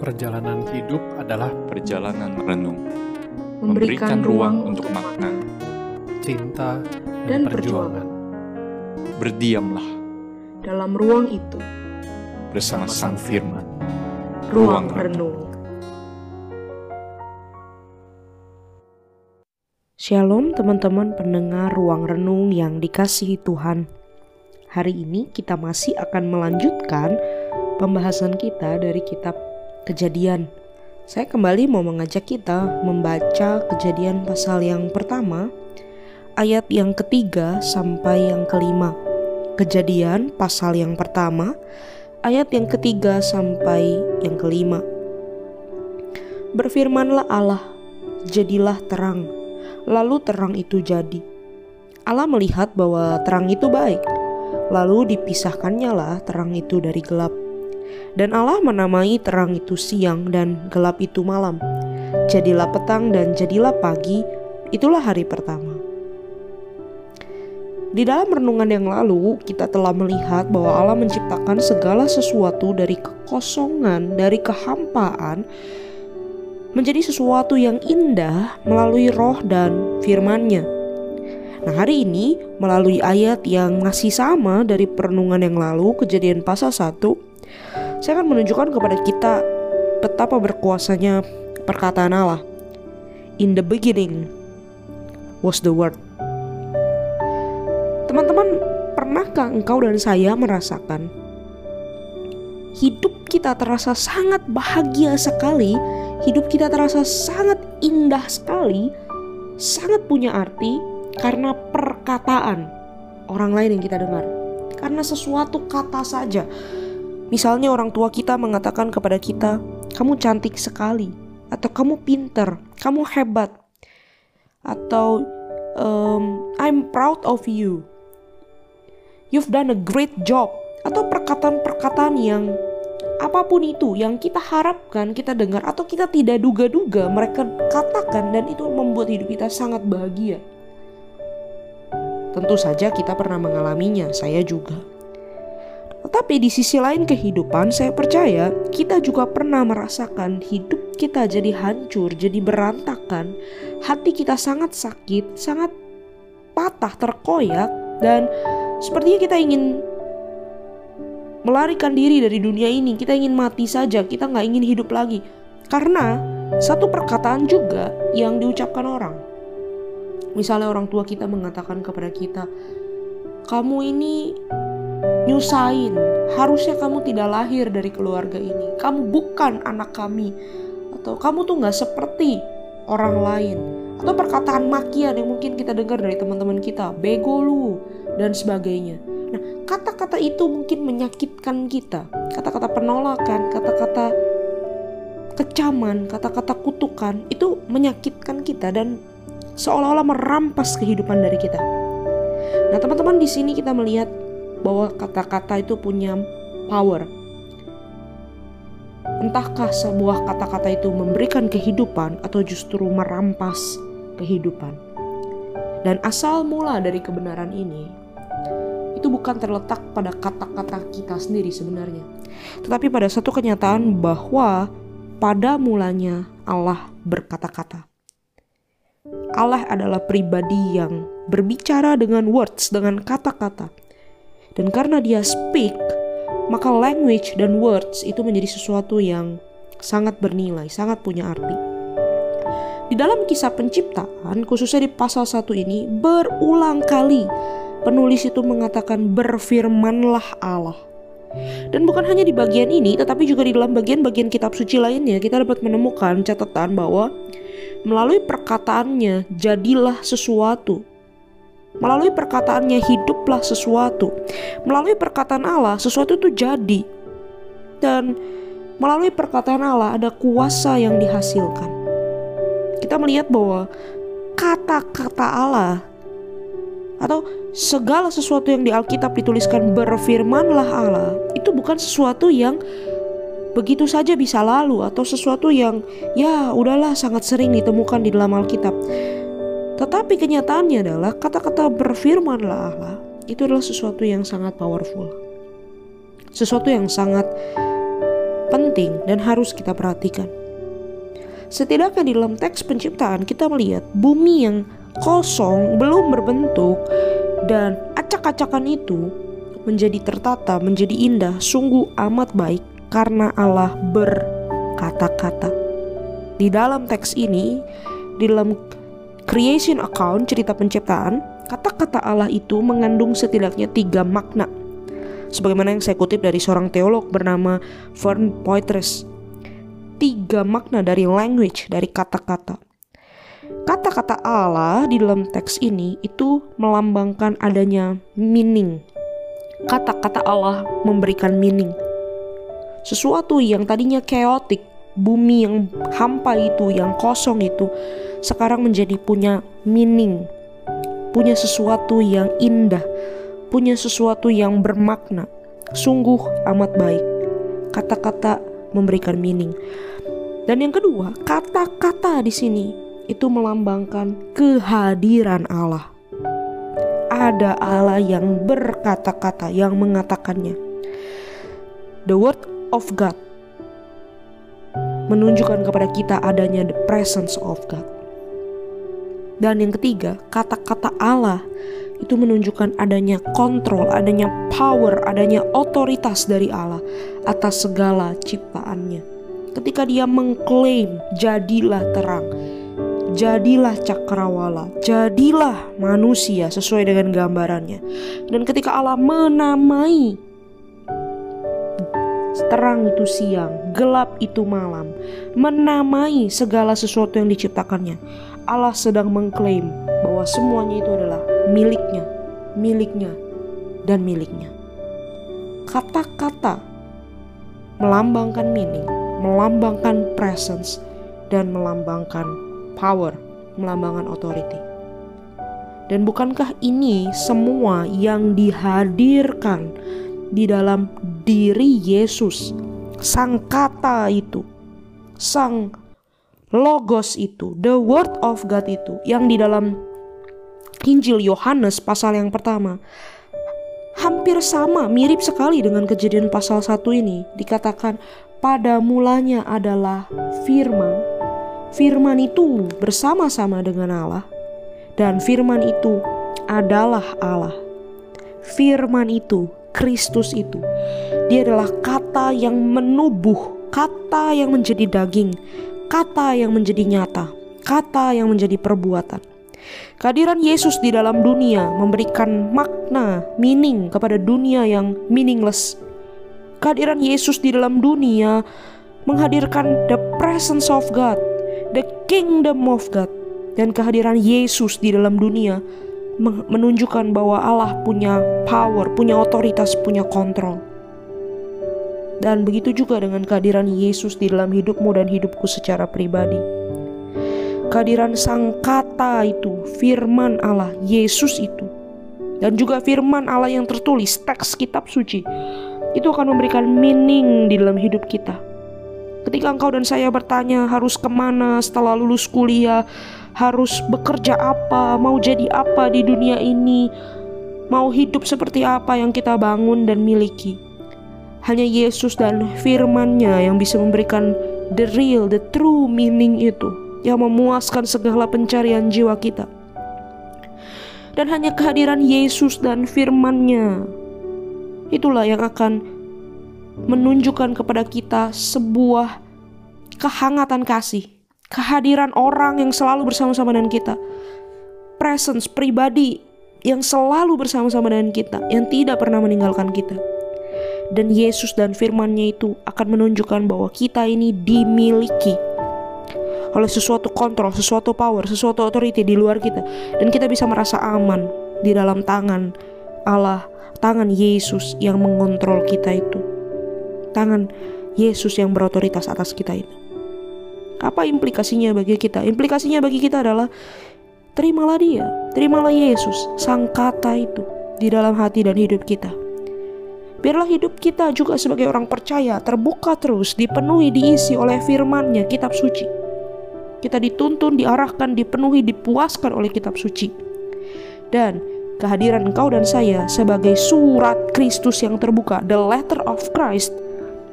Perjalanan hidup adalah perjalanan renung, memberikan ruang untuk makna. cinta Dan dan, perjuangan. Berdiamlah dalam ruang itu, bersama Sang Firman. ruang Ruang renung. Shalom teman-teman pendengar ruang renung yang dikasihi Tuhan. Hari ini kita masih akan melanjutkan pembahasan kita dari kitab Kejadian. Saya kembali mau mengajak kita membaca Kejadian pasal yang pertama, ayat yang ketiga sampai yang kelima. Kejadian pasal yang pertama, ayat yang ketiga sampai yang kelima. Berfirmanlah Allah, jadilah terang. Lalu terang itu jadi. Allah melihat bahwa terang itu baik. Lalu dipisahkannya lah terang itu dari gelap. Dan Allah menamai terang itu siang dan gelap itu malam. Jadilah petang dan jadilah pagi, itulah hari pertama. Di dalam renungan yang lalu, kita telah melihat bahwa Allah menciptakan segala sesuatu dari kekosongan, dari kehampaan, menjadi sesuatu yang indah melalui roh dan firman-Nya. Nah hari ini melalui ayat yang masih sama dari perenungan yang lalu, kejadian pasal 1, saya akan menunjukkan kepada kita betapa berkuasanya perkataan Allah. In the beginning was the word. Teman-teman, pernahkah engkau dan saya merasakan hidup kita terasa sangat bahagia sekali, hidup kita terasa sangat indah sekali, sangat punya arti karena perkataan orang lain yang kita dengar. Karena sesuatu kata saja. Misalnya orang tua kita mengatakan kepada kita, "Kamu cantik sekali," atau "Kamu pinter," "Kamu hebat," atau um, "I'm proud of you." You've done a great job atau perkataan-perkataan yang apa pun itu yang kita harapkan kita dengar atau kita tidak duga-duga mereka katakan dan itu membuat hidup kita sangat bahagia. Tentu saja kita pernah mengalaminya, saya juga. Tetapi di sisi lain kehidupan, saya percaya kita juga pernah merasakan hidup kita jadi hancur, jadi berantakan. Hati kita sangat sakit, sangat patah, terkoyak, dan sepertinya kita ingin melarikan diri dari dunia ini. Kita ingin mati saja, kita nggak ingin hidup lagi. Karena satu perkataan juga yang diucapkan orang. Misalnya orang tua kita mengatakan kepada kita, kamu ini nyusahin, harusnya kamu tidak lahir dari keluarga ini. Kamu bukan anak kami. Atau kamu tuh nggak seperti orang lain. Atau perkataan makian yang mungkin kita dengar dari teman-teman kita, bego lu, dan sebagainya. Nah, kata-kata itu mungkin menyakitkan kita. Kata-kata penolakan, kata-kata kecaman, kata-kata kutukan itu menyakitkan kita dan seolah-olah merampas kehidupan dari kita. Nah, teman-teman di sini kita melihat bahwa kata-kata itu punya power. Entahkah sebuah kata-kata itu memberikan kehidupan atau justru merampas kehidupan. Dan asal mula dari kebenaran ini itu bukan terletak pada kata-kata kita sendiri sebenarnya, tetapi pada satu kenyataan bahwa pada mulanya Allah berkata-kata. Allah adalah pribadi yang berbicara dengan words, dengan kata-kata. Dan karena dia speak, maka language dan words itu menjadi sesuatu yang sangat bernilai, sangat punya arti. Di dalam kisah penciptaan, khususnya di pasal 1 ini, berulang kali penulis itu mengatakan berfirmanlah Allah. Dan bukan hanya di bagian ini, tetapi juga di dalam bagian-bagian kitab suci lainnya, kita dapat menemukan catatan bahwa melalui perkataannya jadilah sesuatu. Melalui perkataannya hiduplah sesuatu. Melalui perkataan Allah sesuatu itu jadi. Dan melalui perkataan Allah ada kuasa yang dihasilkan. Kita melihat bahwa kata-kata Allah atau segala sesuatu yang di Alkitab dituliskan berfirmanlah Allah itu bukan sesuatu yang begitu saja bisa lalu atau sesuatu yang ya udahlah sangat sering ditemukan di dalam Alkitab. Tetapi kenyataannya adalah kata-kata berfirmanlah Allah itu adalah sesuatu yang sangat powerful. Sesuatu yang sangat penting dan harus kita perhatikan. Setidaknya di dalam teks penciptaan kita melihat bumi yang kosong, belum berbentuk, dan acak-acakan itu menjadi tertata, menjadi indah, sungguh amat baik karena Allah berkata-kata. Di dalam teks ini, di dalam creation account cerita penciptaan, kata-kata Allah itu mengandung setidaknya tiga makna. Sebagaimana yang saya kutip dari seorang teolog bernama Vern Poitras. Tiga makna dari language, dari kata-kata. Kata-kata Allah di dalam teks ini itu melambangkan adanya meaning. Kata-kata Allah memberikan meaning. Sesuatu yang tadinya chaotic, bumi yang hampa itu, yang kosong itu, sekarang menjadi punya meaning, punya sesuatu yang indah, punya sesuatu yang bermakna. Sungguh amat baik. Kata-kata memberikan meaning. Dan yang kedua, kata-kata di sini itu melambangkan kehadiran Allah. Ada Allah yang berkata-kata, yang mengatakannya. The word of God menunjukkan kepada kita adanya the presence of God. Dan yang ketiga, kata-kata Allah itu menunjukkan adanya kontrol, adanya power, adanya otoritas dari Allah atas segala ciptaannya. Ketika dia mengklaim, jadilah terang, jadilah cakrawala, jadilah manusia sesuai dengan gambarannya. Dan ketika Allah menamai terang itu siang, gelap itu malam, menamai segala sesuatu yang diciptakannya. Allah sedang mengklaim bahwa semuanya itu adalah miliknya, miliknya, dan miliknya. Kata-kata melambangkan meaning, melambangkan presence, dan melambangkan power, melambangkan authority. Dan bukankah ini semua yang dihadirkan di dalam diri Yesus, sang kata itu, sang logos itu, the word of God itu yang di dalam Injil Yohanes pasal yang pertama hampir sama, mirip sekali dengan kejadian pasal 1 ini. Dikatakan pada mulanya adalah firman. Firman itu bersama-sama dengan Allah dan firman itu adalah Allah. Firman itu Kristus itu. Dia adalah kata yang menubuh, kata yang menjadi daging, kata yang menjadi nyata, kata yang menjadi perbuatan. Kehadiran Yesus di dalam dunia memberikan makna, meaning kepada dunia yang meaningless. Kehadiran Yesus di dalam dunia menghadirkan the presence of God, the kingdom of God, dan kehadiran Yesus di dalam dunia menunjukkan bahwa Allah punya power, punya otoritas, punya kontrol. Dan begitu juga dengan kehadiran Yesus di dalam hidupmu dan hidupku secara pribadi. Kehadiran sang kata itu, firman Allah, Yesus itu. Dan juga firman Allah yang tertulis, teks kitab suci. Itu akan memberikan meaning di dalam hidup kita. Ketika engkau dan saya bertanya harus ke mana setelah lulus kuliah, harus bekerja apa, mau jadi apa di dunia ini, mau hidup seperti apa yang kita bangun dan miliki. Hanya Yesus dan firman-Nya yang bisa memberikan the real, the true meaning itu, yang memuaskan segala pencarian jiwa kita. Dan hanya kehadiran Yesus dan firman-Nya itulah yang akan menunjukkan kepada kita sebuah kehangatan kasih kehadiran orang yang selalu bersama-sama dengan kita, presence pribadi yang selalu bersama-sama dengan kita, yang tidak pernah meninggalkan kita. Dan Yesus dan firman-Nya itu akan menunjukkan bahwa kita ini dimiliki oleh sesuatu kontrol, sesuatu power, sesuatu authority di luar kita. Dan kita bisa merasa aman di dalam tangan Allah, tangan Yesus yang mengontrol kita itu. Tangan Yesus yang berotoritas atas kita itu. Apa implikasinya bagi kita? Implikasinya bagi kita adalah terimalah dia, terimalah Yesus, sang kata itu di dalam hati dan hidup kita. Biarlah hidup kita juga sebagai orang percaya terbuka terus, dipenuhi, diisi oleh firman-Nya, kitab suci. Kita dituntun, diarahkan, dipenuhi, dipuaskan oleh kitab suci. Dan kehadiran engkau dan saya sebagai surat Kristus yang terbuka, the letter of Christ,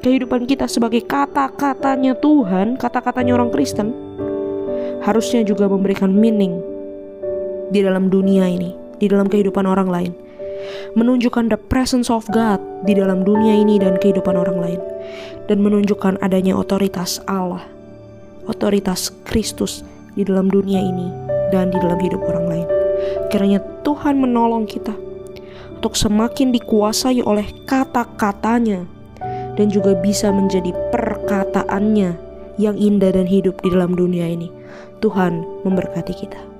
kehidupan kita sebagai kata-katanya Tuhan, kata-katanya orang Kristen, harusnya juga memberikan meaning di dalam dunia ini, di dalam kehidupan orang lain. Menunjukkan the presence of God di dalam dunia ini dan kehidupan orang lain. Dan menunjukkan adanya otoritas Allah, otoritas Kristus di dalam dunia ini dan di dalam hidup orang lain. Kiranya Tuhan menolong kita untuk semakin dikuasai oleh kata-katanya dan juga bisa menjadi perkataannya yang indah dan hidup di dalam dunia ini. Tuhan memberkati kita.